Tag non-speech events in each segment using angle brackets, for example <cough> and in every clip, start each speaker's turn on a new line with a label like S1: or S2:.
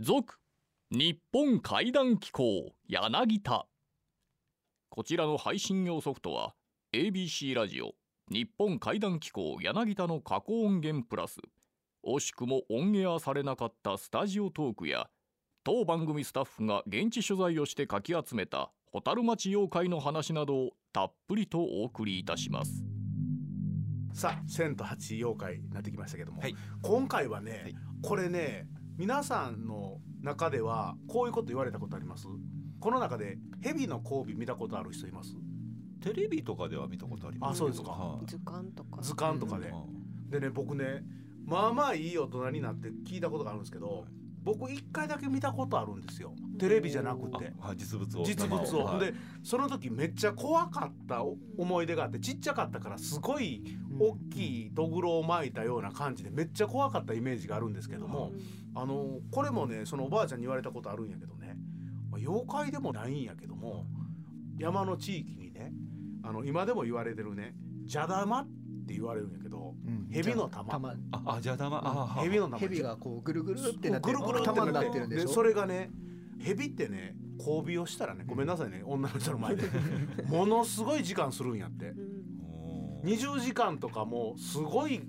S1: 続日本怪談機構柳田。こちらの配信用ソフトは ABC ラジオ日本怪談機構柳田の過去音源プラス。惜しくもオンエアされなかったスタジオトークや当番組スタッフが現地取材をしてかき集めた蛍町妖怪の話などをたっぷりとお送りいたします。
S2: さあ千と八妖怪になってきましたけども、
S3: はい。
S2: 今回はね、
S3: はい。
S2: これね皆さんの中ではこういうこと言われたことあります？この中で蛇の交尾見たことある人います？
S3: テレビとかでは見たことあります。
S2: あそうですか。
S3: はい。
S4: 図鑑とか。
S2: 図鑑とかで、
S3: うん。
S2: でね僕ねまあまあいい大人になって聞いたことがあるんですけど、僕一回だけ見たことあるんですよ。テレビじゃなくて。
S3: あはい実物を。
S2: 実物を、
S3: はい。
S2: でその時めっちゃ怖かったお思い出があってちっちゃかったからすごい大きいとぐろを巻いたような感じでめっちゃ怖かったイメージがあるんですけども、あのこれもねそのおばあちゃんに言われたことあるんやけどね、まあ妖怪でもないんやけども山の地域にねあの今でも言われてるね邪玉って言われるんやけど蛇の玉。
S5: 玉。
S3: ああじゃあだまあは
S2: 蛇の玉。
S5: 蛇がこうぐるぐるってなって
S2: ぐるぐる
S5: 玉になってるんでしょ？
S2: それがね蛇ってね交尾をしたらねごめんなさいね女の人の前で。<laughs> ものすごい時間するんやって。
S3: おー
S2: 20時間とかもすごい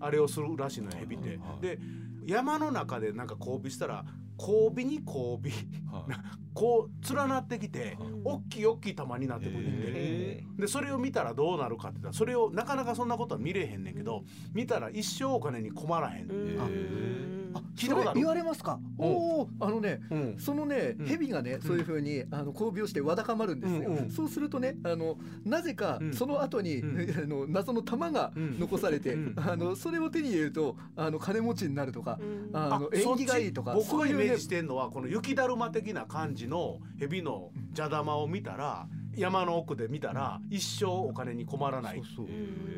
S2: あれをするらしいのよ蛇って
S3: はい。
S2: で山の中でなんか交尾したら交尾に交尾。
S3: はい。
S2: こう連なってきて
S3: はい。
S2: 大きい大きい玉になってくるんで
S3: へ
S2: でそれを見たらどうなるかって言ったらそれをなかなかそんなことは見れへんねんけど見たら一生お金に困らへん。
S3: ー。
S5: あ
S3: へ
S2: あ聞いたことある。
S5: 言われますか？おおあのね
S2: うん。
S5: そのね
S2: うん。
S5: 蛇がねそういう風にあの交尾をしてわだかまるんですよ。
S2: うんうん。
S5: そうするとねあのなぜか
S2: うん。
S5: その後に
S2: う <laughs>
S5: あの謎の玉が
S2: うん。
S5: 残されて
S2: うん。
S5: あのそれを手に入れるとあの金持ちになるとかあの縁起がいいとか
S2: 僕がイメージしてんのはこの雪だるま的な感じの蛇の邪玉を見たら山の奥で見たら一生お金に困らない。
S5: そうそ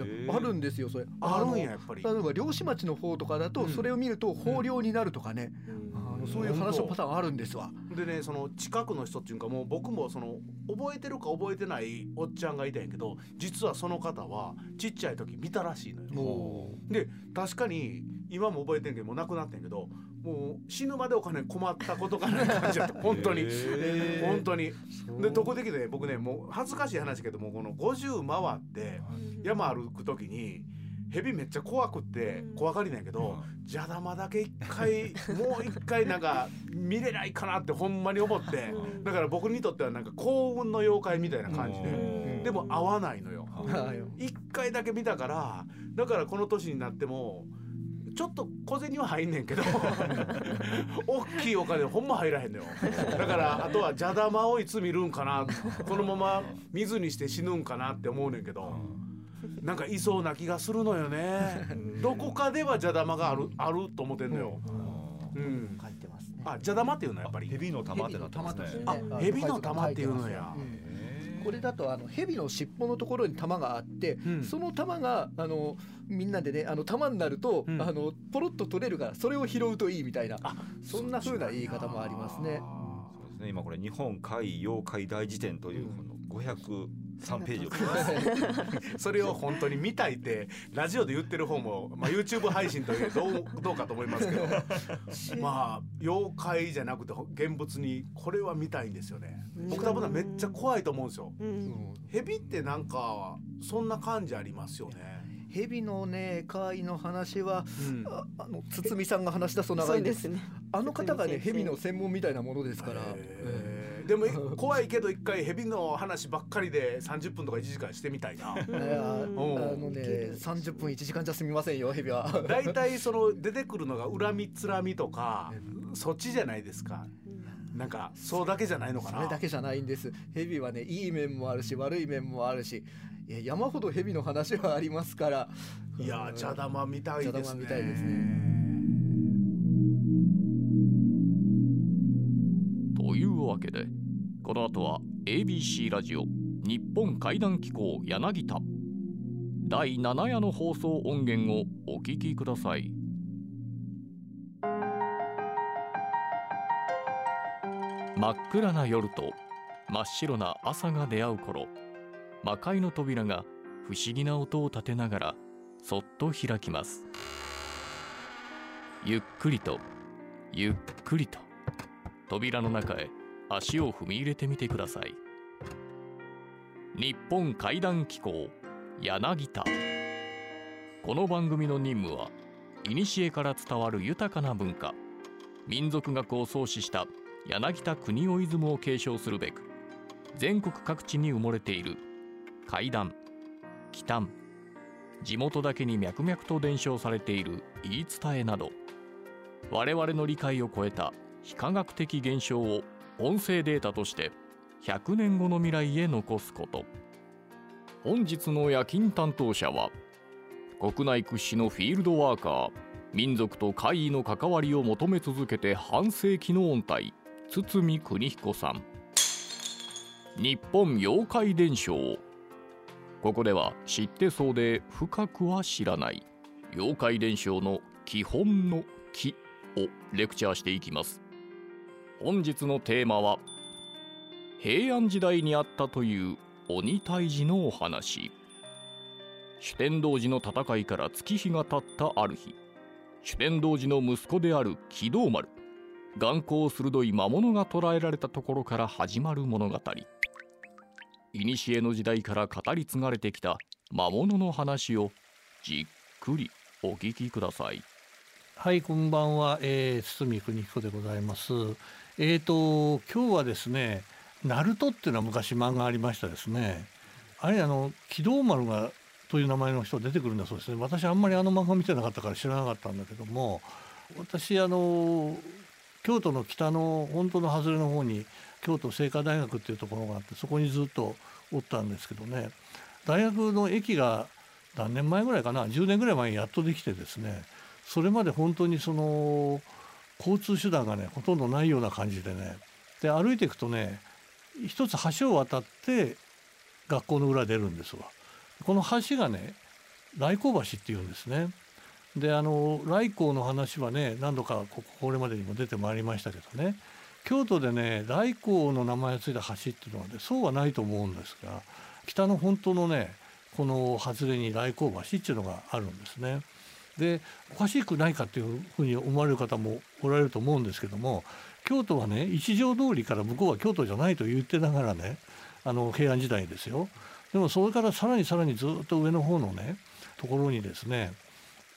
S5: う。あるんですよそれ。
S2: あるん
S5: の
S2: ややっぱり。
S5: 例えば漁師町の方とかだと
S2: うん。
S5: それを見ると豊漁になるとかね。あのそういう話のパターンあるんですわ。
S2: でねその近くの人っていうかもう僕もその覚えてるか覚えてないおっちゃんがいたんやけど実はその方はちっちゃい時見たらしいのよ。
S5: も
S2: で確かに今も覚えてんけどもう亡くなってんけどもう死ぬまでお金困ったことがない感じだった。本当に。
S3: へー。
S2: 本当に。でどこできて僕ねもう恥ずかしい話やけどもこの50回って山歩く時に蛇めっちゃ怖くって怖がりなんやけど邪玉だけ一回 <laughs> もう一回なんか見れないかなってほんまに思ってだから僕にとってはなんか幸運の妖怪みたいな感じで
S3: うん。
S2: でも合わないのよ。一回だけ見たからだからこの年になってもちょっと小銭は入んねんけど <laughs> <laughs> 大きいお金ほんま入らへんのよ。だからあとは邪玉をいつ見るんかなこのまま水にして死ぬんかなって思うねんけどなんかいそうな気がするのよね。どこかでは邪玉があるあると思ってんのよ、うん、
S5: 書いてますね。
S2: あ邪玉っていうのはやっぱり。
S3: 蛇の玉ってなってますね。
S2: あ蛇の玉っていうのや
S5: これだとあの蛇の尻尾のところに玉があって、
S2: うん。
S5: その玉があのみんなでねあの玉になると、
S2: うん。
S5: あのポロッと取れるからそれを拾うといいみたいな
S2: あ
S5: そんな風な言い方もありますね。
S3: そうですね。今これ日本怪妖怪大辞典というこの503ページを <laughs>
S2: それを本当に見たいってラジオで言ってる方も、まあ、YouTube 配信というどうどうかと思いますけどまあ妖怪じゃなくて現物にこれは見たいんですよね。僕多分めっちゃ怖いと思うんですよ。
S5: うん。
S2: 蛇ってなんかそんな感じありますよね。
S5: 蛇のね怪の話は
S2: うん。
S5: ああの堤さんが話し出すと長いです
S4: ね。
S5: あの方がね蛇の専門みたいなものですから、
S2: へーでも怖いけど一回蛇の話ばっかりで30分とか1時間してみたいな。
S5: えーあのね30分1時間じゃ済みませんよ蛇は。
S2: 大体その出てくるのが恨みつらみとかそっちじゃないですか。なんかそうだけじゃないのかな。
S5: それだけじゃないんです。蛇はねいい面もあるし悪い面もあるし。いや山ほど蛇の話はありますから。
S2: いやー邪玉見たいですね。
S5: 邪玉見たいですね
S1: いうわけでこの後は ABC ラジオ日本怪談機構柳田。第7夜の放送音源をお聞きください。真っ暗な夜と真っ白な朝が出会う頃魔界の扉が不思議な音を立てながらそっと開きます。ゆっくりとゆっくりと扉の中へ足を踏み入れてみてください。日本怪談機構柳田。この番組の任務は古から伝わる豊かな文化民族学を創始した柳田国夫イズムを継承するべく全国各地に埋もれている怪談奇談地元だけに脈々と伝承されている言い伝えなど我々の理解を超えた非科学的現象を音声データとして100年後の未来へ残すこと。本日の夜勤担当者は国内屈指のフィールドワーカー民族と怪異の関わりを求め続けて半世紀の音体堤邦彦さん。日本妖怪伝承。ここでは知ってそうで深くは知らない妖怪伝承の基本の「木」をレクチャーしていきます。本日のテーマは平安時代にあったという鬼退治のお話。主天童寺の戦いから月日が経ったある日主天童寺の息子である木道丸眼光鋭い魔物が捕らえられたところから始まる物語。古の時代から語り継がれてきた魔物の話をじっくりお聞きください。
S4: はいこんばんは、えー、堤邦彦でございます。えーと今日はですねナルトっていうのは昔漫画ありましたですね。あれあの機動丸がという名前の人出てくるんだそうですね。私あんまりあの漫画見てなかったから知らなかったんだけども私あの京都の北の本当の外れの方に京都精華大学っていうところがあってそこにずっとおったんですけどね。大学の駅が何年前ぐらいかな？10年ぐらい前にやっとできてですね。それまで本当にその交通手段がねほとんどないような感じでねで歩いていくとね一つ橋を渡って学校の裏出るんですわ。この橋がね来光橋っていうんですね。であの来光の話はね何度かこれまでにも出てまいりましたけどね京都でね来光の名前が付いた橋っていうのはねそうはないと思うんですが北の本当のねこの外れに来光橋っていうのがあるんですね。でおかしくないかっていうふうに思われる方もおられると思うんですけども京都はね一条通りから向こうは京都じゃないと言ってながらねあの平安時代ですよでもそれからさらにさらにずっと上の方のねところにですね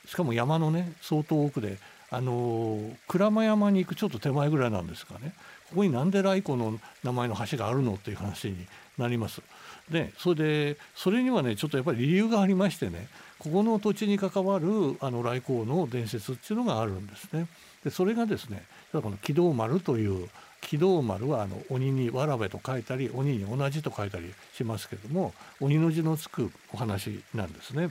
S4: しかも山のね相当奥であの鞍馬山に行くちょっと手前ぐらいなんですがねここになんで来光の名前の橋があるのっていう話になります。でそれでそれにはねちょっとやっぱり理由がありましてねここの土地に関わるあの来光の伝説っていうのがあるんですね。でそれがですねこの軌道丸という軌道丸はあの鬼にわらべと書いたり鬼に同じと書いたりしますけども鬼の字のつくお話なんですね。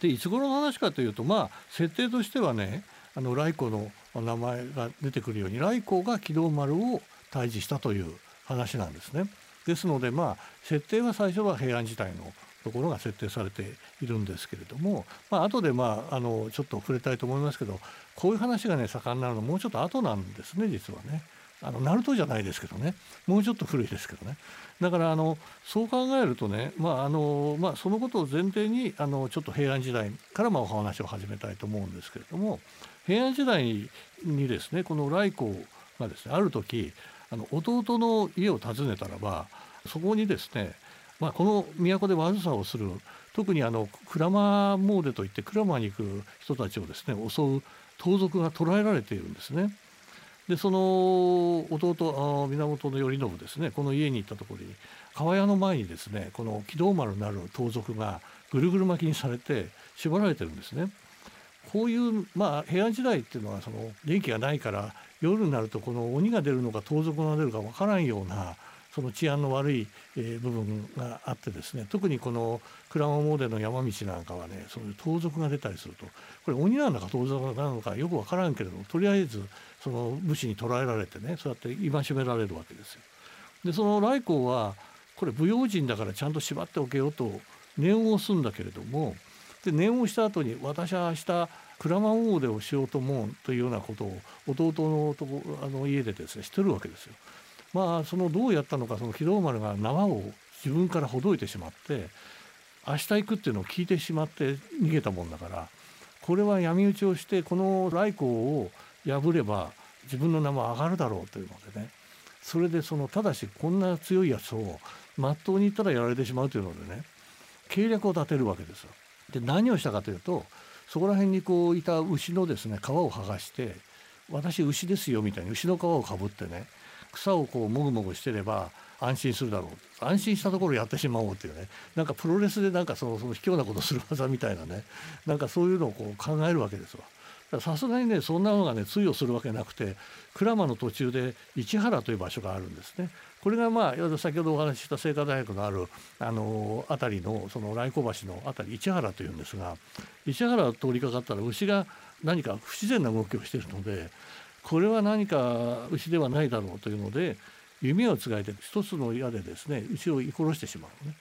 S4: でいつ頃の話かというとまあ設定としてはねあの来光の名前が出てくるように来光が軌道丸を退治したという話なんですね。ですのでまあ設定は最初は平安時代のところが設定されているんですけれども、まあ後でまああのちょっと触れたいと思いますけどこういう話がね盛んなるのもうちょっと後なんですね実はね。あのナルトじゃないですけどねもうちょっと古いですけどねだからあのそう考えるとね、まああのまあ、そのことを前提にあのちょっと平安時代からまお話を始めたいと思うんですけれども平安時代にですねこの来光がですねある時あの弟の家を訪ねたらばそこにですねまあ、この都で悪さをする特にあの鞍馬詣といって鞍馬に行く人たちをですね襲う盗賊が捕らえられているんですね。でその弟源頼信ですねこの家に行ったところに川屋の前にですねこの木道丸なる盗賊がぐるぐる巻きにされて縛られてるんですね。こういうまあ平安時代っていうのはその電気がないから夜になるとこの鬼が出るのか盗賊が出るかわからんようなその治安の悪い、え部分があってですね特にこの鞍馬詣の山道なんかはねそういう盗賊が出たりするとこれ鬼なんだか盗賊なのかよく分からんけれどもとりあえずその武士に捕らえられてねそうやって戒められるわけですよ。でその来光はこれ武勇人だからちゃんと縛っておけよと念を押すんだけれどもで念をした後に私は明日鞍馬詣をしようと思うというようなことを弟のとこあの家でですねしてるわけですよ。まあそのどうやったのかその木戸丸が縄を自分からほどいてしまって明日行くっていうのを聞いてしまって逃げたもんだからこれは闇討ちをしてこの来光を破れば自分の名前上がるだろうというのでねそれでそのただしこんな強いやつをまっとうに言ったらやられてしまうというのでね計略を立てるわけですよ。で何をしたかというとそこら辺にこういた牛のですね皮を剥がして私牛ですよみたいに牛の皮をかぶってね草をこうもぐもぐしてれば安心するだろう安心したところやってしまおうっていうねなんかプロレスでなんかそのその卑怯なことする技みたいなねなんかそういうのをこう考えるわけですわ。さすがにねそんなのがね通用するわけなくて鞍馬の途中で市原という場所があるんですね。これがまあ先ほどお話しした清華大学のあるあの辺りのその来光橋の辺り市原というんですが市原を通りかかったら牛が何か不自然な動きをしているのでこれは何か牛ではないだろうというので弓をつがえて一つの矢でですね牛を殺してしまうね。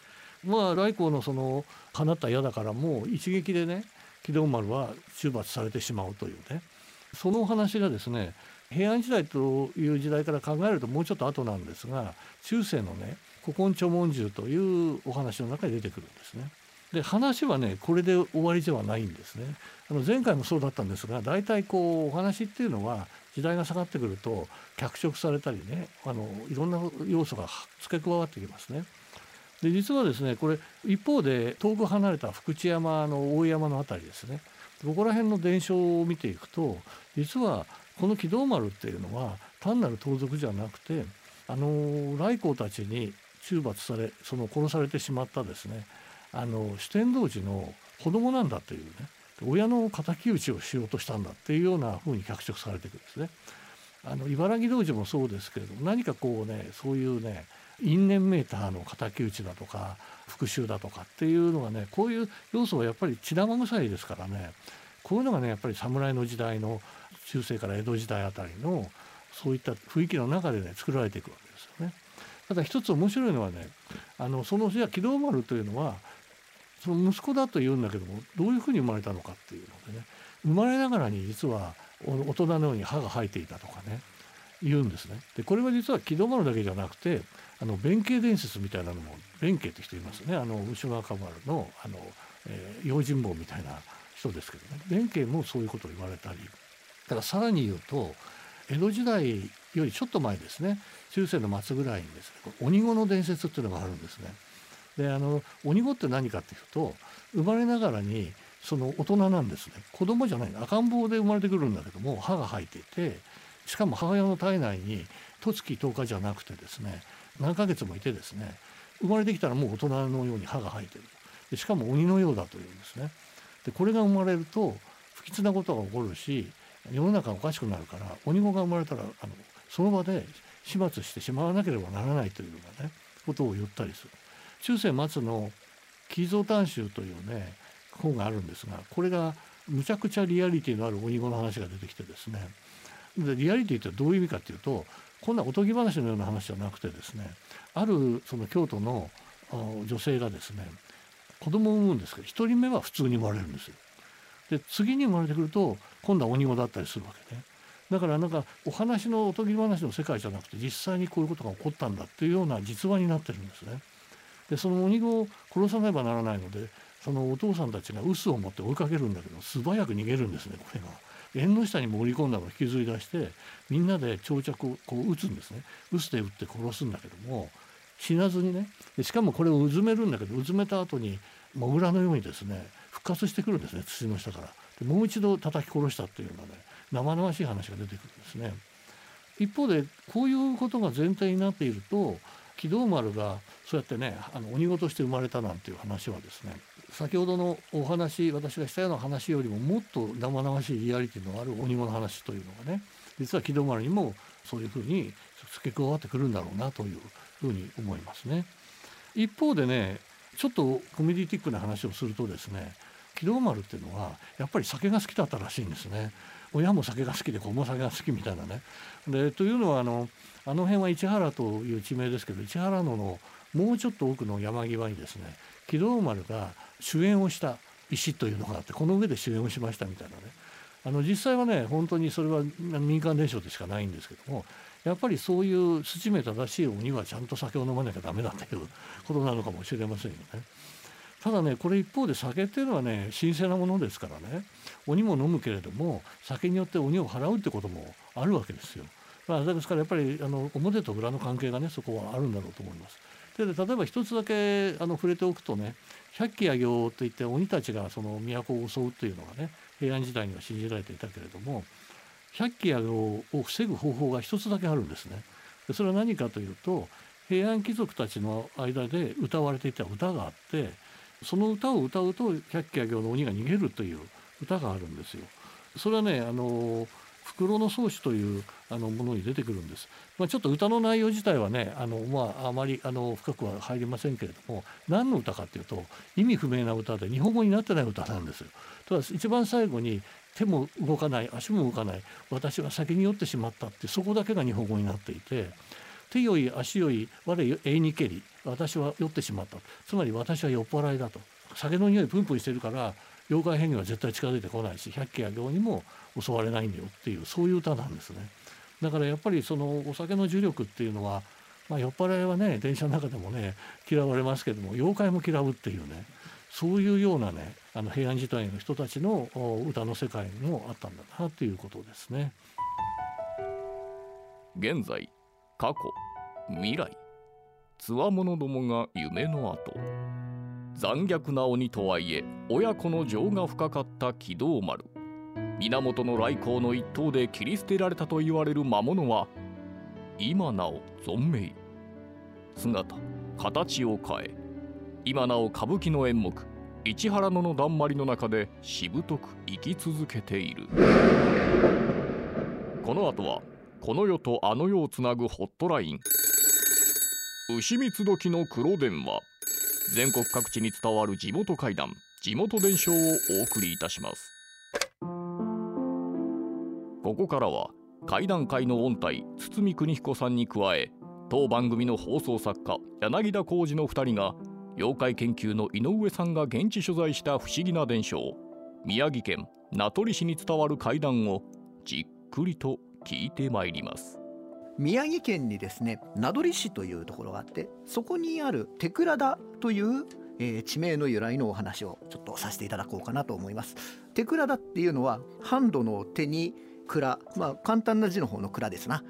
S4: まあ来光のその放った矢だからもう一撃でね機動丸は中罰されてしまうというねそのお話がですね平安時代という時代から考えるともうちょっと後なんですが中世のね古今著文獣というお話の中に出てくるんですね。で話はねこれで終わりではないんですね。あの前回もそうだったんですが大体こうお話っていうのは時代が下がってくると脚色されたりねあのいろんな要素が付け加わってきますね。で実はですねこれ一方で遠く離れた福知山の大山の辺りですねここら辺の伝承を見ていくと実はこの軌道丸っていうのは単なる盗賊じゃなくてあの来光たちに中罰されその殺されてしまったですね。あの四天王寺の子供なんだというね。親の敵討ちをしようとしたんだっていうようなふうに脚色されていくんですね。あの茨城道寺もそうですけれども何かこうねそういうね因縁メーターの敵討ちだとか復讐だとかっていうのがねこういう要素はやっぱり血生臭いですからね。こういうのがねやっぱり侍の時代の中世から江戸時代あたりのそういった雰囲気の中でね作られていくわけですよね。ただ一つ面白いのはねあのそのじゃ機動丸というのはその息子だと言うんだけどもどういうふうに生まれたのかっていうのでね生まれながらに実は大人のように歯が生えていたとかね言うんですね。でこれは実は木戸丸だけじゃなくてあの弁慶伝説みたいなのも弁慶って人いますねあの牛若丸のあの、えー、用心棒みたいな人ですけどね弁慶もそういうことを言われたりだからさらに言うと江戸時代よりちょっと前ですね。中世の末ぐらいにですね鬼子の伝説っていうのがあるんですね。であの鬼子って何かっていうと生まれながらにその大人なんですね。子供じゃない赤ん坊で生まれてくるんだけども歯が生えていてしかも母親の体内に十月10日じゃなくてですね何ヶ月もいてですね生まれてきたらもう大人のように歯が生えてる。でしかも鬼のようだというんですね。でこれが生まれると不吉なことが起こるし世の中がおかしくなるから鬼子が生まれたらあのその場で始末してしまわなければならないというようなねことを言ったりする中世末の「紀蔵短集」というね本があるんですがこれがむちゃくちゃリアリティのある鬼子の話が出てきてですねでリアリティってどういう意味かっていうとこんなおとぎ話のような話じゃなくてですねあるその京都の女性がですね子供を産むんですけど1人目は普通に生まれるんですよ。で次に生まれてくると今度は鬼子だったりするわけね。だからなんかお話のおとぎ話の世界じゃなくて実際にこういうことが起こったんだっていうような実話になってるんですね。でその鬼子を殺さねばならないのでそのお父さんたちが臼を持って追いかけるんだけど素早く逃げるんですねこれが。縁の下に潜り込んだのを引きずり出してみんなで長着をこう撃つんですね臼で撃って殺すんだけども死なずにねしかもこれをうずめるんだけどうずめた後にモグラのようにですね復活してくるんですね土の下からでもう一度叩き殺したっていうようなね生々しい話が出てくるんですね一方でこういうことが前提になっていると機動丸がそうやってねあの鬼子として生まれたなんていう話はですね先ほどのお話私がしたような話よりももっと生々しいリアリティのある鬼子の話というのがね実は木戸丸にもそういうふうに付け加わってくるんだろうなというふうに思いますね。一方でねちょっとコメディティックな話をするとですね木戸丸っていうのはやっぱり酒が好きだったらしいんですね。親も酒が好きで子も酒が好きみたいなね。でというのはあのあの辺は市原という地名ですけど市原野のもうちょっと奥の山際にですね木戸丸が主演をした石というのがあってこの上で主演をしましたみたいなねあの実際はね本当にそれは民間伝承でしかないんですけどもやっぱりそういう筋目正しい鬼はちゃんと酒を飲まなきゃダメだということなのかもしれませんよね。ただねこれ一方で酒っていうのはね神聖なものですからね鬼も飲むけれども酒によって鬼を払うってこともあるわけですよ。まあ、ですからやっぱりあの表と裏の関係がねそこはあるんだろうと思います。で例えば一つだけあの触れておくとね百鬼夜行といって鬼たちがその都を襲うというのがね平安時代には信じられていたけれども百鬼夜行を防ぐ方法が一つだけあるんですね。でそれは何かというと平安貴族たちの間で歌われていた歌があってその歌を歌うと百鬼夜行の鬼が逃げるという歌があるんですよ。それはねあの袋の草子というあのものに出てくるんです。まあ、ちょっと歌の内容自体はねあの、まあ、あまりあの深くは入りませんけれども何の歌かっていうと意味不明な歌で日本語になってない歌なんですよ。ただ一番最後に手も動かない足も動かない私は先に酔ってしまったってそこだけが日本語になっていて手よい足よい我永にけり私は酔ってしまったつまり私は酔っ払いだと酒の匂いプンプンしてるから妖怪変化は絶対近づいてこないし百鬼夜行にも襲われないんだよっていうそういう歌なんですね。だからやっぱりそのお酒の呪力っていうのは、まあ、酔っ払いはね電車の中でもね嫌われますけども妖怪も嫌うっていうねそういうようなねあの平安時代の人たちの歌の世界もあったんだなということですね。
S1: 現在過去未来つわものどもが夢の後。残虐な鬼とはいえ親子の情が深かった軌道丸。源来光の一党で切り捨てられたと言われる魔物は今なお存命。姿形を変え今なお歌舞伎の演目市原野のだんまりの中でしぶとく生き続けている。この後はこの世とあの世をつなぐホットライン。牛三つ時の黒電話。全国各地に伝わる地元怪談地元伝承をお送りいたします。ここからは怪談界の音体堤邦彦さんに加え当番組の放送作家柳田浩二の2人が妖怪研究の井上さんが現地取材した不思議な伝承宮城県名取市に伝わる怪談をじっくりと聞いてまいります。
S5: 宮城県にですね名取市というところがあってそこにある手倉田というえー、地名の由来のお話をちょっとさせていただこうかなと思います。手倉田っていうのはハンドの手に蔵まあ簡単な字の方の蔵ですな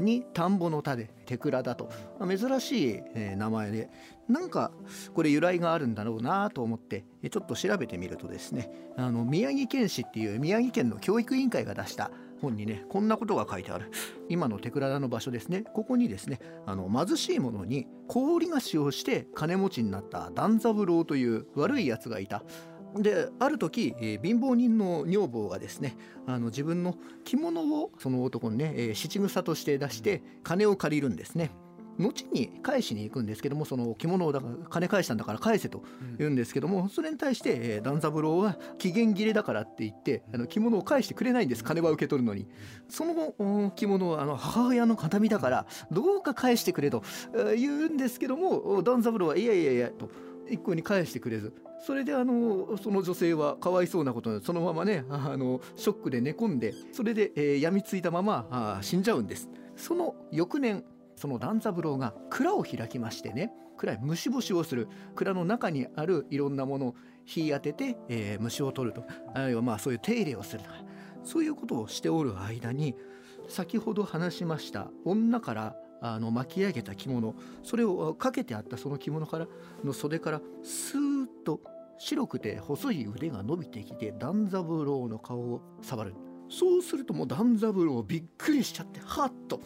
S5: に田んぼの田で手倉だと、まあ、珍しい、え、名前でなんかこれ由来があるんだろうなと思ってちょっと調べてみるとですねあの宮城県市っていう宮城県の教育委員会が出した本にねこんなことが書いてある。今の手倉の場所ですね。ここにですねあの貧しい者に氷菓子をして金持ちになった段三郎という悪いやつがいた。である時、えー、貧乏人の女房がですねあの自分の着物をその男にね、えー、七草として出して金を借りるんですね。後に返しに行くんですけどもその着物をだから金返したんだから返せと言うんですけども、それに対して、えー、段三郎は期限切れだからって言ってあの着物を返してくれないんです金は受け取るのに。その着物はあの母親の形見だからどうか返してくれと言うんですけども段三郎はいやいやいやと一向に返してくれず。それであのその女性はかわいそうなことでそのままねあのショックで寝込んでそれで、えー、病みついたままあ死んじゃうんです。その翌年その段三郎が蔵を開きましてね蔵へ虫干しをする。蔵の中にあるいろんなものを火当てて、えー、虫を取ると。あるいはまあそういう手入れをすると。かそういうことをしておる間に先ほど話しました女からあの巻き上げた着物それをかけてあったその着物からの袖からスーッと白くて細い腕が伸びてきて段三郎の顔を触る。そうするともう段三郎びっくりしちゃってハッと。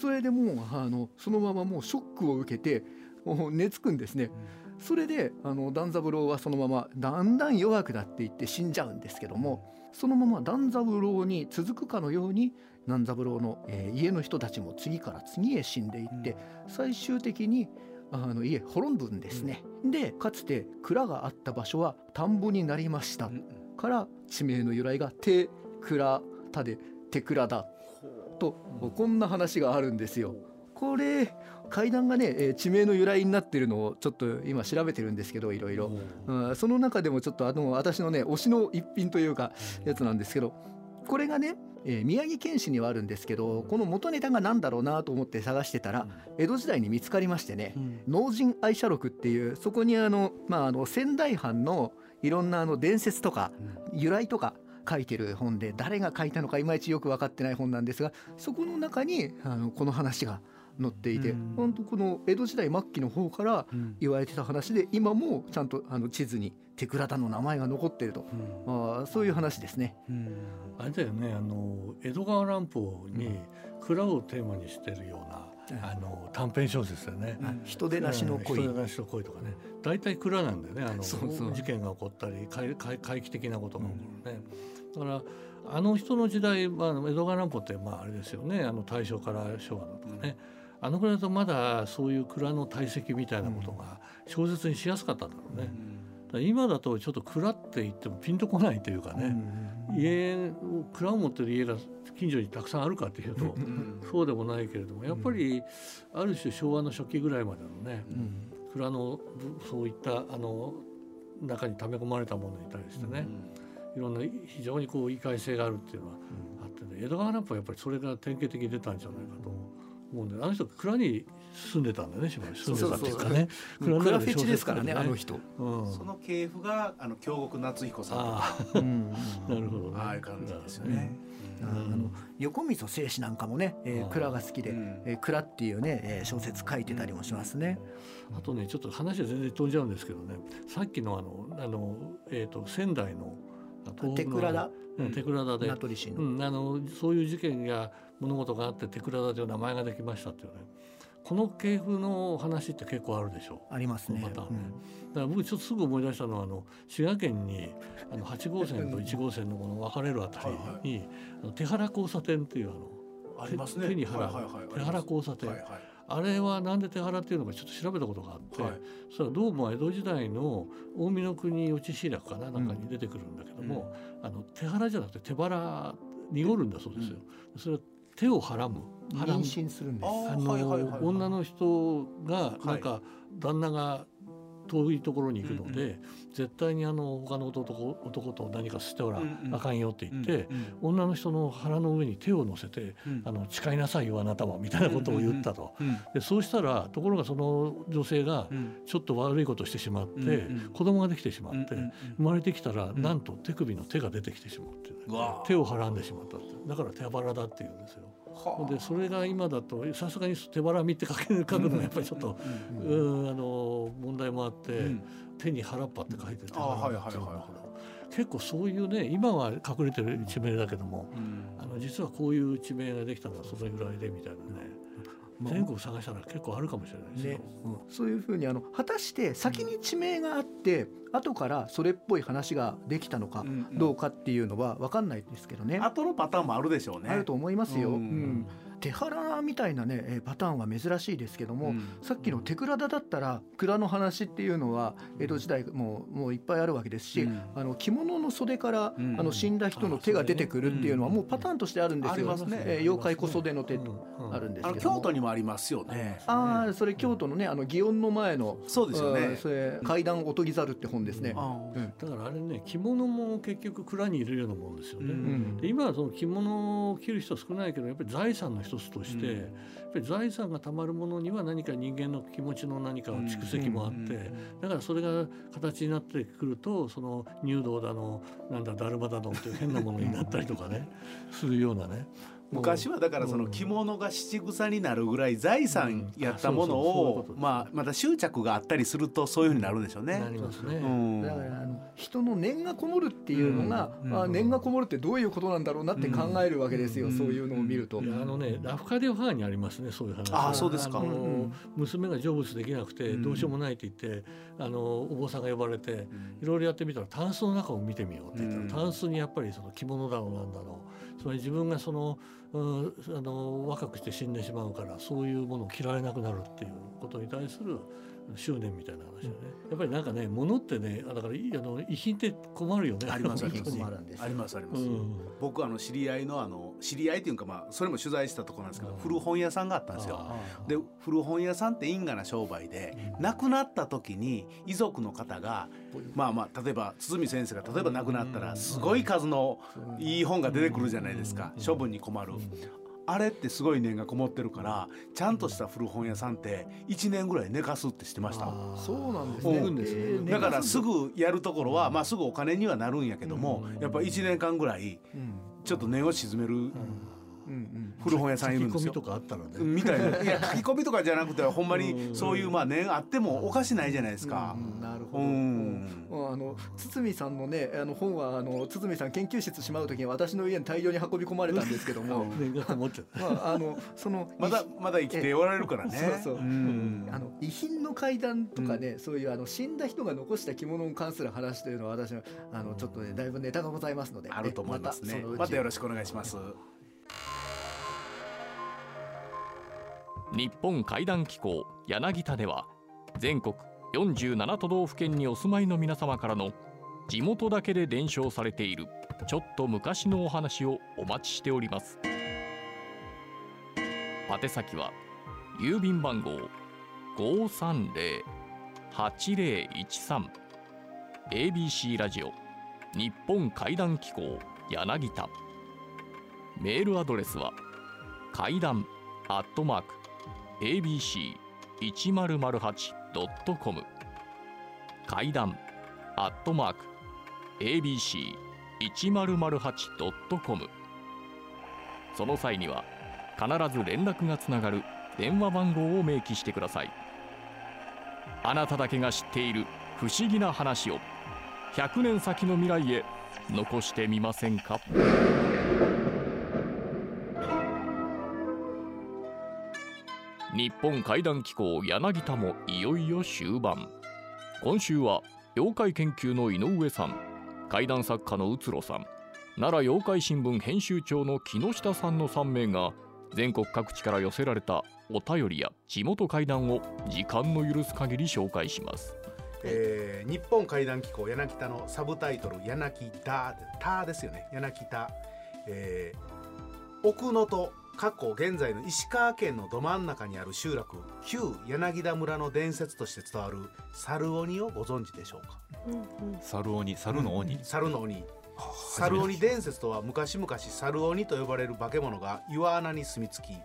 S5: それでもうあのそのままもうショックを受けてもう寝つくんですね、それであの段三郎はそのままだんだん弱くなっていって死んじゃうんですけどもそのまま段三郎に続くかのように段三郎の、えー、家の人たちも次から次へ死んでいって、最終的にあの家滅ぶんですね、うん、でかつて蔵があった場所は田んぼになりました、うん、から地名の由来が手蔵田で手蔵だと、うん、こんな話があるんですよ。これ階段がね、えー、地名の由来になってるのをちょっと今調べてるんですけどいろいろ、うん、その中でもちょっとあの私のね推しの一品というかやつなんですけどこれがね、えー宮城県史にはあるんですけどこの元ネタが何だろうなと思って探してたら江戸時代に見つかりましてね「農人愛写録」っていうそこにあの、まあ、あの仙台藩のいろんなあの伝説とか由来とか書いてる本で誰が書いたのかいまいちよく分かってない本なんですがそこの中にあのこの話が載っていて
S2: うん。
S5: 本当この江戸時代末期の方から
S2: うん。
S5: 言われてた話で今もちゃんとあの地図に手倉田の名前が残ってると。あーそういう話ですね。
S2: うん。
S4: あれだよねあの江戸川乱歩に蔵をテーマにしてるような、あの短編小説だよね。
S5: 人手なしの恋、
S4: 人手なしの恋とかね。大体蔵なんだよね。あの事件が起こったり怪怪怪奇的なことが起こるね、だからあの人の時代、まあ、江戸川乱歩ってまああれですよね。あの大正から昭和だとかね、あのぐらいだとまだそういう蔵の堆積みたいなことが小説にしやすかったんだろうね、だから今だとちょっと蔵って言ってもピンとこないというかね、家を蔵を持ってる家が近所にたくさんあるかっていうと、そうでもないけれどもやっぱりある種昭和の初期ぐらいまでのね、蔵のぶそういったあの中に溜め込まれたものに対してね、いろんな非常にこう異界性があるっていうのはあってね江戸川乱歩はやっぱりそれが典型的に出たんじゃないかと思う。んであの人蔵に住んでたんだよねしばらく住んでたっていうかね。
S5: 蔵フェチですからねあの人。
S4: うん、
S2: その系譜があの京極夏彦さんとか。<laughs>
S4: なるほどね。
S2: ああいう感じですよね。
S5: あの横溝正史なんかもね、えー、蔵が好きで
S2: うん「
S5: えー蔵」っていうね、えー小説書いてたりもしますね。
S4: あとねちょっと話は全然飛んじゃうんですけどね。さっきのあのあの、えー、と仙台の
S5: 手倉田
S4: うん手倉田で。うん、あのそういう事件や物事があって手倉田という名前ができましたっていうねこの系譜の話って結構あるでしょ？
S5: ありますね。
S4: このパターン。ねだから僕ちょっとすぐ思い出したのはあの滋賀県にあの8号線と1号線。のこの分かれるあたりに、あの手原交差点っていうあの
S2: ありますね。
S4: 手に払う
S2: はいはいはい。
S4: 手原交差点。
S2: はいはい。
S4: あれはなんで手原っていうのかちょっと調べたことがあって、
S2: はい。
S4: そしたらどうも江戸時代の近江の国落志楽かななん。かに出てくるんだけども、あの手腹じゃなくて手腹濁るんだそうですよ。それは手をはらむ。はら
S5: 妊
S4: む
S5: 娠するんです。
S2: あ
S4: あの、
S2: はいはいはいはい。
S4: 女の人がなんか旦那が遠いところに行くので、絶対にあの他の男男と何かしておら
S2: うんうん。
S4: あかんよって言って、
S2: うん
S4: 女の人の腹の上に手を乗せて、
S2: うん。
S4: あの誓いなさいよあなたはみたいなことを言ったと。
S2: うん
S4: でそうしたらところがその女性が
S2: うん。
S4: ちょっと悪いことをしてしまって、
S2: うんうん
S4: 子供ができてしまって、
S2: うんうん
S4: 生まれてきたら、
S2: ん。
S4: なんと手首の手が出てきてしまうっていうね、
S2: うわ
S4: 手をはらんでしまったってだから手腹だっていうんですよ。
S2: はあ。
S4: でそれが今だとさすがに手腹みって書ける書くのがやっぱりちょっと、うん、あの問題もあって、
S2: うん。
S4: 手に腹っぱって書いて手
S2: あはい
S4: 結構そういうね今は隠れてる地名だけども、
S2: うん。
S4: あの実はこういう地名ができたのはそれぐらいでみたいなね、全国探したら結構あるかもしれないですよ。
S5: ねそういうふうにあの果たして先に地名があって後からそれっぽい話ができたのか
S2: うん
S5: どうかっていうのは分かんないですけどね。
S2: 後のパターンもあるでしょうね。
S5: あると思いますよ。
S2: う
S5: うんん手腹みたいなねえーパターンは珍しいですけども、
S2: うん。
S5: さっきの手倉田だったら蔵の話っていうのは江戸時代ももういっぱいあるわけですし、
S2: うん。
S5: あの着物の袖から、
S2: うん。
S5: あの死んだ人の手が出てくるっていうのは
S2: うん。
S5: もうパターンとしてあるんですよ。
S2: ありますね。
S5: えー妖怪小袖の手
S4: うん。
S5: と
S4: うん。
S5: あるんですけども。
S2: 京都にもありますよね。
S5: ああそれ京都のねあの祇園の前の
S2: そうですよね。
S5: うんそれ階段おとぎ猿って本ですね。
S2: あ
S5: うん。
S4: だからあれね着物も結局蔵に入れるようなもんですよね。
S2: うん。
S4: で今はその着物を着る人少ないけどやっぱり財産の一つとして、
S2: うん。
S4: やっぱり財産がたまるものには何か人間の気持ちの何か蓄積もあって、
S2: うん
S4: だからそれが形になってくるとその入道だのなんだだるまだのっていう変なものになったりとかねするようなね。
S2: 昔はだからその着物が七草になるぐらい財産やったものをまあまた執着があったりするとそういうふうになるんでしょうね。
S4: なりますね。
S2: うん。
S5: だからあの人の念がこもるっていうのが、
S2: うん。
S5: あ念がこもるってどういうことなんだろうなって考えるわけですよ、
S2: うん。
S5: そういうのを見ると。
S4: いやあのねラフカディオファーにありますねそういう話。
S2: あそうですか。
S4: 娘が成仏できなくて
S2: うん。
S4: どうしようもないって言って、あのお坊さんが呼ばれていろいろやってみたらタンスの中を見てみようって言ったら、
S2: うん。
S4: タンスにやっぱりその着物だろうなんだろうつまり自分がその,、あの若くして死んでしまうからそういうものを着られなくなるっていうことに対する執念みたいな話だね、やっぱりなんかね物ってねあだからいあの遺品って困るよね。
S2: ありますあります。
S4: 本当に。
S5: 困るんです
S2: ありますあります、
S4: うん。
S2: 僕あの知り合いのあの知り合いっていうかまあそれも取材したところなんですけど、
S4: うん。
S2: 古本屋さんがあったんですよ。で古本屋さんって因果な商売で、亡くなった時に遺族の方がまあまあ例えば堤先生が例えば亡くなったらすごい数のいい本が出てくるじゃないですか。処分に困る。あれってすごい念がこもってるからちゃんとした古本屋さんって1年ぐらい寝かすって知ってました。
S4: あ
S5: そうなんですね。
S2: うん。
S5: えー
S2: だからすぐやるところは、まあ、すぐお金にはなるんやけども、やっぱ1年間ぐらい
S5: うん。
S2: ちょっと念を鎮める
S5: うん。うん。
S2: 古本屋さんいるんですよ。
S4: と。かあったらね、
S2: みたいな。いや書き込みとかじゃなくてほんまにそういうまあ念あってもおかしないじゃないですか。
S5: うん。なるほ
S2: う
S5: ど。
S2: ん。
S5: うん。あの堤さんのねあの本はあの堤さん研究室しまう時に私の家に大量に運び込まれたんですけども、<laughs>
S4: 年が持っちゃった。
S5: まああのその
S2: まだまだ生きておられるからね。
S5: そうそう。
S2: うん。
S5: あの遺品の階段とかね、そういうあの死んだ人が残した着物に関する話というのは私はあのちょっとねだいぶネタがございますので。
S2: あると思いますね。
S5: また
S2: よろしくお願いします。
S1: 日本会談機構柳田では全国47都道府県にお住まいの皆様からの地元だけで伝承されているちょっと昔のお話をお待ちしております。宛先は郵便番号530-8013 ABC ラジオ日本会談機構柳田。メールアドレスは階談アットマーク abc1008.com 階段。アットマーク。abc1008.com その際には必ず連絡がつながる電話番号を明記してください。あなただけが知っている不思議な話を100年先の未来へ残してみませんか？日本怪談機構柳田もいよいよ終盤。今週は妖怪研究の井上さん怪談作家の宇津呂さん奈良妖怪新聞編集長の木下さんの3名が全国各地から寄せられたお便りや地元怪談を時間の許す限り紹介します。
S2: えー日本怪談機構柳田のサブタイトル柳田田ですよね。柳田、えー奥能登過去現在の石川県のど真ん中にある集落旧柳田村の伝説として伝わる猿鬼をご存知でしょうか？
S3: 猿鬼猿の鬼、
S2: 猿の鬼。猿鬼伝説とは昔々猿鬼と呼ばれる化け物が岩穴に住み着き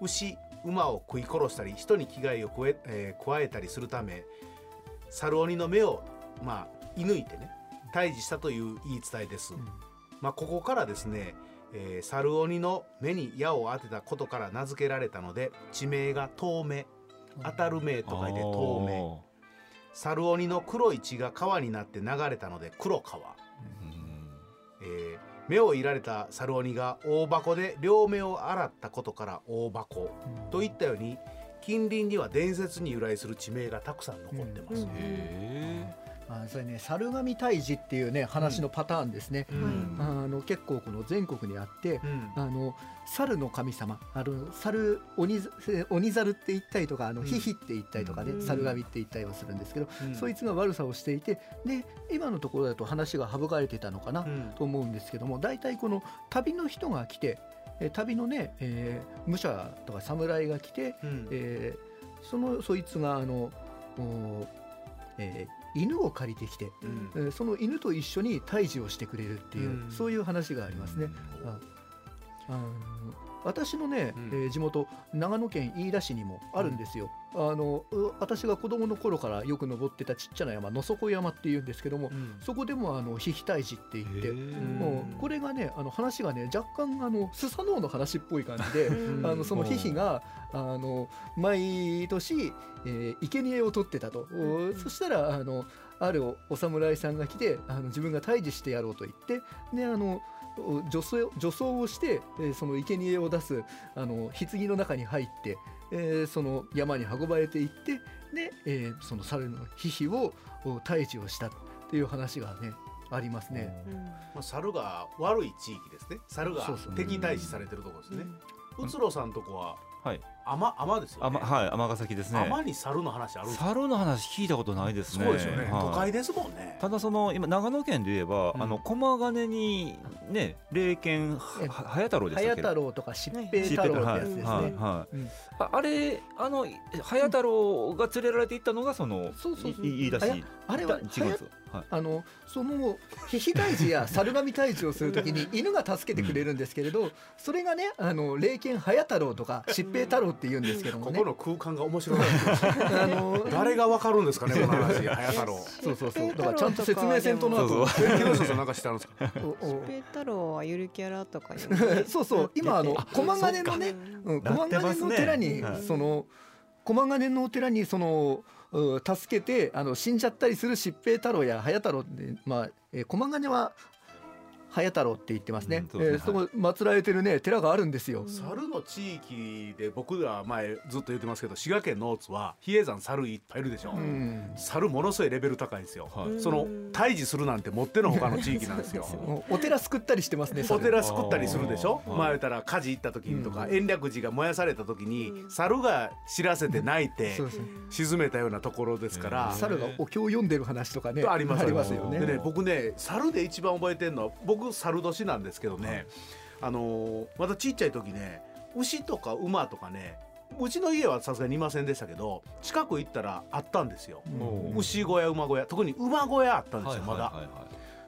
S2: 牛馬を食い殺したり人に危害を加え,、えー加えたりするため猿鬼の目をまあ射抜いてね退治したという言い伝えです、まあ、ここからですね、えー猿鬼の目に矢を当てたことから名付けられたので地名が遠目当たる目と書いて遠目。猿鬼の黒い血が川になって流れたので黒川。えー目をいられた猿鬼が大箱で両目を洗ったことから大箱。といったように近隣には伝説に由来する地名がたくさん残ってます。
S3: へ
S5: あそれね猿神退治っていうね話のパターンですね、
S2: うん。
S5: あの結構この全国にあって
S2: うん。
S5: あの猿の神様あの猿鬼鬼猿って言ったりとかあの
S2: うん。
S5: ヒヒって言ったりとかね、
S6: うん。
S5: 猿神って言ったりはするんですけど、
S2: うん。
S5: そいつが悪さをしていてで今のところだと話が省かれてたのかな、
S2: うん。
S5: と思うんですけども大体この旅の人が来てえー旅のね、えー武者とか侍が来て、
S2: うん。
S5: えーそのそいつがあの、おえー犬を借りてきて、
S2: うん
S5: えーその犬と一緒に退治をしてくれるっていう、
S2: うん
S5: そういう話がありますね。ああの私のね、
S2: うん
S5: えー地元長野県飯田市にもあるんですよ。あのう私が子供の頃からよく登ってたちっちゃな山野底山っていうんですけども、
S2: うん。
S5: そこでもあのヒヒ退治って言って、もうこれがねあの話がね若干あのスサノオの話っぽい感じで。<laughs>
S2: うん。
S5: あのそのヒヒがあの毎年、えー、生贄を取ってたと、おそしたらあのあるおお侍さんが来てあの自分が退治してやろうと言ってであのお女装女装をして、えーその生贄を出すあの棺の中に入って、えーその山に運ばれていってで、えーその猿のヒヒをお退治をしたっていう話がねありますね。
S2: まあ、猿が悪い地域ですね。猿が敵対視されてるところですね。うつろさんとこは
S3: はい
S2: 天天ですよね。
S3: あまはい尼崎ですね。
S2: 天に猿の話あるんですか？
S3: 猿の話聞いたことないですね。
S2: そうですよね、
S3: はい。
S2: 都会ですもんね。
S3: ただその今長野県で言えば、
S2: うん。
S3: あの駒ヶ根にね霊剣早太郎でしたっけ？
S5: 早太郎とか疾病太郎ってやつですね、
S3: はいはいはい。
S5: うん。
S3: ああれあの早太郎が連れられていったのがその
S5: そうそうそう。
S3: い言い出し
S5: あれは
S3: だ違うんですよ。はい。
S5: あのそのヒヒ退治や猿神退治をするときに犬が助けてくれるんですけれど、それがねあの霊剣早太郎とか疾病太郎って言うんですけどもね。
S2: ここの空間が面白い。ですね
S5: あの
S2: 誰がわかるんですかねこの話。早太郎。
S5: そうそうそう。だからちゃんと説明せんとなと。
S3: そう
S2: え木下さんなんか知ってあるんですか？
S5: おお。
S6: ペー太郎はゆるキャラとかに
S5: そうそう。今あの駒ヶ根のね駒ヶ根の寺に
S3: はい
S5: その駒ヶ根のお寺にそのう助けてあの死んじゃったりする疾病太郎や早太郎ってまあえー駒ヶ根は早太郎って言ってますね。
S3: うん。そね
S5: えーそこ祀られてるね寺があるんですよ。
S2: 猿の地域で僕ら前ずっと言ってますけど滋賀県の大津は比叡山猿いっぱいいるでしょ、
S5: うん。
S2: 猿ものすごいレベル高いんですよ、
S3: はい。
S2: その退治するなんてもってのほかの地域なんですよ。<laughs>
S5: おお寺救ったりしてますね。
S2: お
S5: 猿。
S2: 寺救ったりするでしょ。
S3: あー。
S2: まあ言ったら火事行った時にとか、
S5: うん。
S2: 延暦寺が燃やされた時に、
S6: うん。
S2: 猿が知らせて泣いて <laughs> 沈めたようなところですから、
S5: 猿がお経を読んでる話とかね
S2: あります
S5: ありますよね。
S2: でね僕ね猿で一番覚えてるのは僕猿年なんですけどね、あのーまだちっちゃい時ね牛とか馬とかねうちの家はさすがにいませんでしたけど近く行ったらあったんですよ。
S5: うん。
S2: 牛小屋馬小屋特に馬小屋あったんですよ、まだ、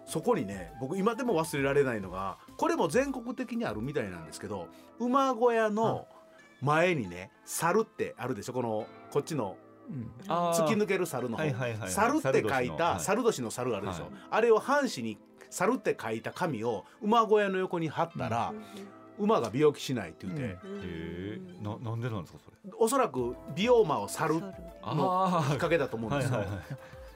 S2: そこにね僕今でも忘れられないのがこれも全国的にあるみたいなんですけど馬小屋の前にね猿ってあるでしょ？このこっちの突き抜ける猿の方、猿って書いた
S3: 猿
S2: 猿年の猿あるでしょ、
S3: はい。
S2: あれを半紙に猿って書いた紙を馬小屋の横に貼ったら、馬が病気しないって言って、
S5: うん
S3: へえななんでなんですかそれ？
S2: おそらく美容魔を猿の
S3: あ
S2: きっかけだと思うんですよ。
S3: はいはいはい。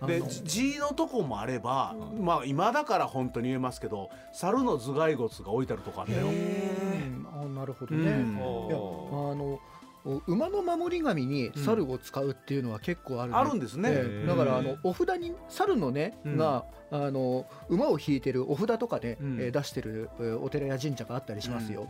S2: で字のとこもあれば、まあ今だから本当に言えますけど猿の頭蓋骨が置いてあるとかあるのよ。
S5: うん。あなるほどね。
S2: うん。
S5: いやあのお馬の守り神に猿を使うっていうのは結構ある、ね。
S2: あるんですね。
S5: ええ。だからあのお札に猿のね、
S2: うん。
S5: があの馬を引いてるお札とかね、
S2: うん。
S5: えー出してるえーお寺や神社があったりしますよ。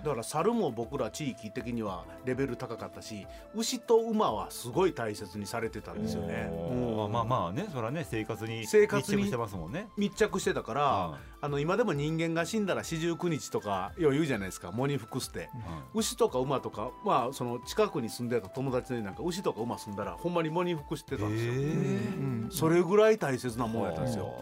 S3: へ
S2: だから猿も僕ら地域的にはレベル高かったし牛と馬はすごい大切にされてたんですよね。うん。
S3: まあまあねそれはね生活に
S2: 生活に
S3: 密着してますもんね。
S2: 密着してたから、
S3: は
S2: あの今でも人間が死んだら四十九日とかよう言うじゃないですか喪に服して。
S3: いはい
S2: 牛とか馬とかまあその近くに住んでた友達になんか牛とか馬住んだらほんまに喪に服してたんですよ。それぐらい大切なもんやったんですよ。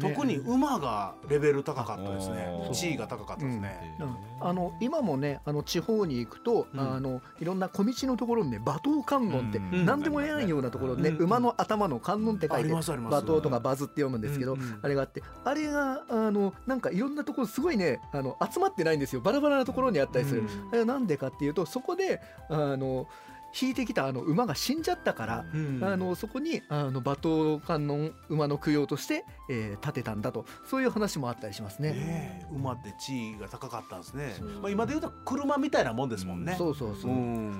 S2: 特に馬がレベル高かったですね。地位が高かったですね。
S5: うん。あの今もねあの地方に行くと、
S2: うん。
S5: あのいろんな小道のところにね馬頭観音って、
S3: うん。
S5: 何でもやんようなところでね、
S2: うん。
S5: 馬の頭の観音って書い
S2: あ
S5: て馬頭とかバズって読むんですけど、あれがあってあれがあのなんかいろんなところすごいねあの集まってないんですよ。バラバラなところにあったりする。あれなんでかっていうとそこであの引いてきたあの馬が死んじゃったから、
S2: うん
S5: あのそこにあの馬頭観音馬の供養として、えー建てたんだとそういう話もあったりしますね。
S2: ねえ馬って地位が高かったんですね
S6: そう。
S2: まあ今で言うと車みたいなもんですもんね。
S5: そうそうそう。
S2: うん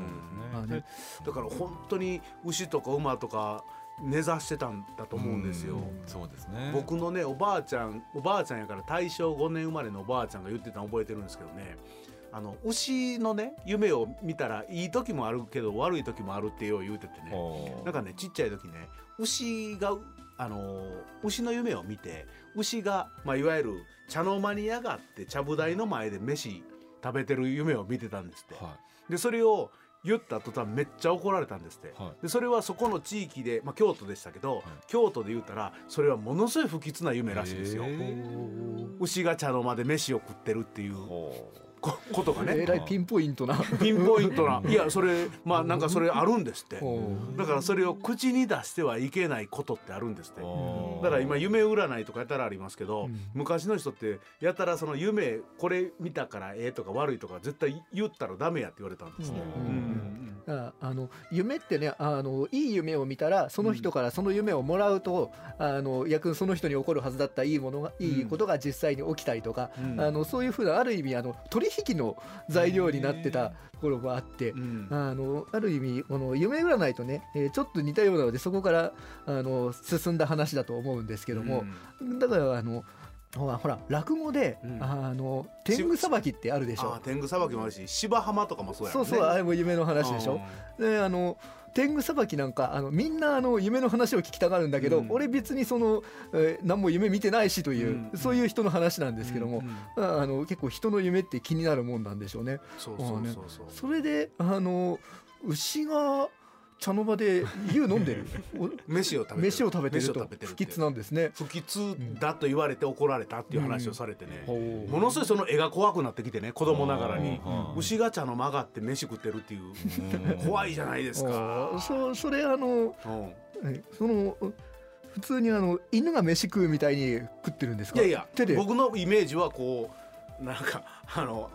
S5: まあね
S2: だから本当に牛とか馬とか根ざしてたんだと思うんですよ。
S3: そうですね
S2: 僕のねおばあちゃんおばあちゃんやから大正5年生まれのおばあちゃんが言ってたの覚えてるんですけどねあの牛のね夢を見たらいい時もあるけど悪い時もあるってよう言うててね。なんかねちっちゃい時ね牛があの牛の夢を見て牛が、まあ、いわゆる茶の間に上がって茶ぶ台の前で飯食べてる夢を見てたんですって。
S3: は
S2: でそれを言った途端めっちゃ怒られたんですって。
S3: いはい。
S2: でそれはそこの地域で、まあ、京都でしたけど、京都で言うたらそれはものすごい不吉な夢らしいですよ。牛が茶の間で飯を食ってるっていう。
S3: ほ
S2: こことがね。
S5: えらいピンポイントな。
S2: ピンポイントな。いやそれまあなんかそれあるんですって。
S5: お
S2: だからそれを口に出してはいけないことってあるんですって。だから今夢占いとかやたらありますけど、
S5: うん。
S2: 昔の人ってやたらその夢これ見たからええとか悪いとか絶対言ったらダメやって言われたんですね。
S5: うん。
S2: うん。
S5: ああの夢ってねあのいい夢を見たらその人からその夢をもらうと、あの逆にその人に起こるはずだったいいものがいいことが実際に起きたりとか、
S2: うん。
S5: あのそういうふうなある意味あの取引の材料になってたところもあって。
S2: うん。
S5: あのある意味この夢占いとね、えーちょっと似たようなのでそこからあの進んだ話だと思うんですけども、だからあのほらほら落語で、
S2: うん。
S5: あの天狗さばきってあるでしょ。
S2: 天狗さばきもあるし芝浜とかもそうやね。
S5: そうそうあれも夢の話でしょ。であの天狗さばきなんかあのみんなあの夢の話を聞きたがるんだけど、
S2: うん。
S5: 俺別にその、えー何も夢見てないしという、
S2: うん。
S5: そういう人の話なんですけども、
S2: うん。
S5: あの結構人の夢って気になるもんなんでしょうね。
S2: そうそうそうそう。
S5: それであの牛が茶の間で湯飲んでる。お
S2: 飯を食べてる
S5: 飯を食べてると不吉なんですね。
S2: 不吉だと言われて怒られたっていう話をされてね、
S5: ほう。
S2: ものすごいその絵が怖くなってきてね子供ながらに。
S3: うん。
S2: 牛が茶の間があって飯食ってるっていう。怖いじゃないですか。
S5: あ。そそれあの
S2: うん。
S5: えその普通にあの犬が飯食うみたいに食ってるんですか？
S2: いやいや僕のイメージはこうなんかあの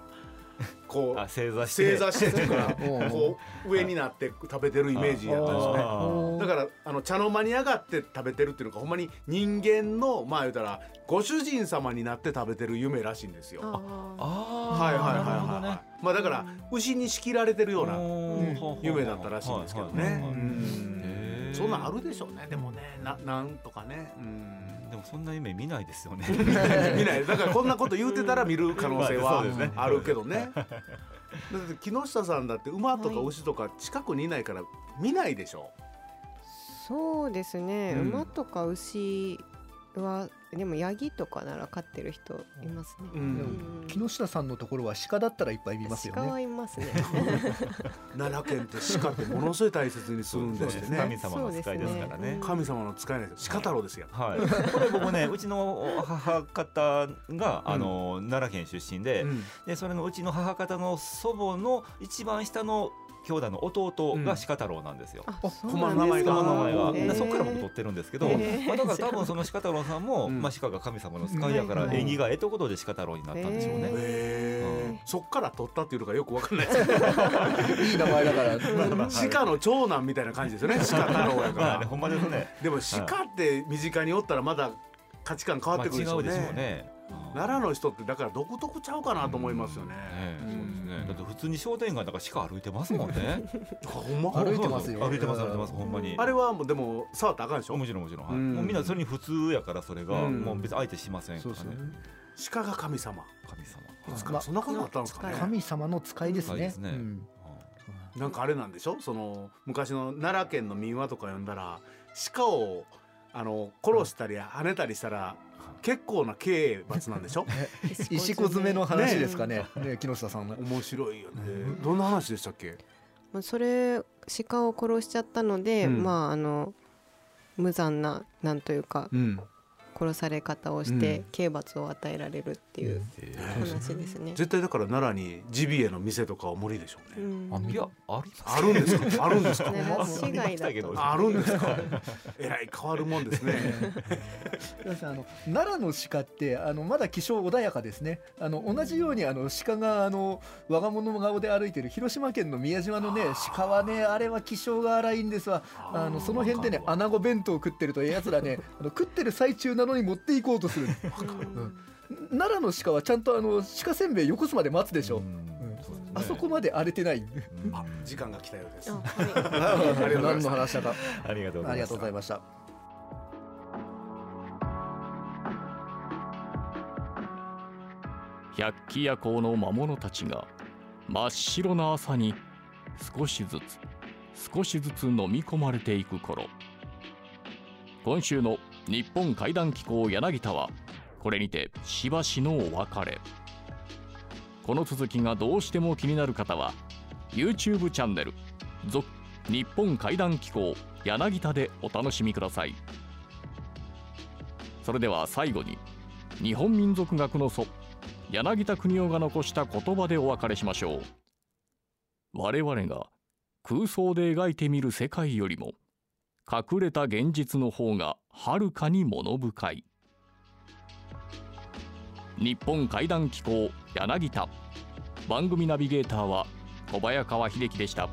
S2: こ
S3: あ
S2: う
S3: 正座して。
S2: 正座してっていうか <laughs>
S5: うん。
S2: こう上になって食べてるイメージやったんですよね。
S3: あ
S2: だからあの茶の間に上がって食べてるっていうのがほんまに人間のまあ言うたらご主人様になって食べてる夢らしいんですよ。
S6: あ
S3: あ
S2: はいはいはいはい、
S3: ね。
S2: まあだから牛に仕切られてるような
S3: うん。
S2: 夢だったらしいんですけどね。そんなんあるでしょうね。でもねななんとかね。うん
S3: でもそんな夢見ないですよね。<laughs>
S2: 見ない。だからこんなこと言うてたら見る可能性
S3: まあ
S2: はあるけどね。<laughs> だって木下さんだって馬とか牛とか近くにいないから見ないでしょ。
S6: そうですね、
S2: うん。
S6: 馬とか牛はでもヤギとかなら飼ってる人いますね、
S2: う
S6: うん。
S2: ん、
S5: 木下さんのところは鹿だったらいっぱい見ますよ
S6: 鹿は
S5: ね。
S6: いますね。
S2: 奈良県って鹿ってものすごい大切にするんですってね。
S3: 神様の使いですからね。
S2: 神様の使いないです。鹿太郎ですよ。
S3: はい、これ僕ねうちの母方があの、奈良県出身で,、
S2: うん。
S3: でそれのうちの母方の祖母の一番下の兄弟の弟が鹿太郎なんですよ。
S2: 駒
S6: なんですか。
S2: の名前が。
S3: 鹿の名前が、
S6: へー。
S3: でそこから僕取ってるんですけど、まあ、だから多分その鹿太郎さんも、
S2: うん。
S3: まあ、鹿が神様の使いやから縁起がええということで鹿太郎になったんでしょうね。
S6: へ
S2: へーそっから取ったっていうのがよくわかんないです
S5: いい名前だから。
S2: 鹿の長男みたいな感じですよね。鹿太郎やか <laughs>
S3: まあね、
S2: ら
S3: ほんまですね。
S2: でも鹿って身近におったらまだ価値観変わってくるでしょうね。奈良の人ってだから独特ちゃうかなと思いますよね。
S3: ねそうですね。だって普通に商店街だから鹿歩いてますもんね。
S2: ほん。ま
S5: 歩いてますよ。
S3: 歩いてます歩いてますほんまに。
S2: あれはもうでも触ったらあかんでしょ？
S3: もちろんもちろん、もうみんなそれに普通やからそれが、
S2: うん。
S3: もう別に相手しませんからね。
S2: 鹿が神様。
S3: 神様。
S2: そんなことあったんですかね。
S5: 神様の使いですね。
S3: 使いですね。
S5: うん。
S2: なんかあれなんでしょ？その昔の奈良県の民話とか読んだら鹿をあの殺したり跳ねたりしたら結構な刑罰なんでしょ？<laughs>
S5: 石子詰めの話ですか <laughs> ね。ね。木下さんの。
S2: 面白いよね。どんな話でしたっけ？
S6: まあそれ鹿を殺しちゃったので、
S2: うん。
S6: まああの無残ななんというか
S2: うん。
S6: 殺され方をして、
S2: うん。
S6: 刑罰を与えられるっていう話ですね。
S2: 絶対だから奈良にジビエの店とかは無理でしょう
S6: う
S2: ね
S6: ん。
S3: あいやあります
S2: あるんですか？あるんですか？
S6: 奈良市外だと。
S2: あるんですか <laughs> えらい変わるもんですね。<laughs>
S5: あの奈良の鹿ってあのまだ気性穏やかですね。あの同じようにあの鹿があの我が物顔で歩いてる広島県の宮島のね鹿はねあれは気性が荒いんですわ。あのその辺でね穴子弁当を食ってるとやつらねあの食ってる最中なのに持っていこうとする。
S6: うん
S5: 奈良の鹿はちゃんとあの鹿せんべいよこすまで待つでしょ。
S3: うんそうですね
S5: あそこまで荒れてない。
S3: うん
S2: あ時間が来たようです
S5: 何の話だか。
S3: ありがとうご
S5: ありが
S3: ざいます
S5: とうございました。
S1: 百鬼夜行の魔物たちが真っ白な朝に少しずつ少しずつ飲み込まれていく頃今週の日本怪談機構柳田はこれにてしばしのお別れ。この続きがどうしても気になる方は YouTube チャンネル「続日本怪談機構柳田」でお楽しみください。それでは最後に日本民族学の祖柳田国夫が残した言葉でお別れしましょう。我々が空想で描いてみる世界よりも隠れた現実の方がはるかに物深い。日本怪談機構柳田番組ナビゲーターは小早川秀樹でした。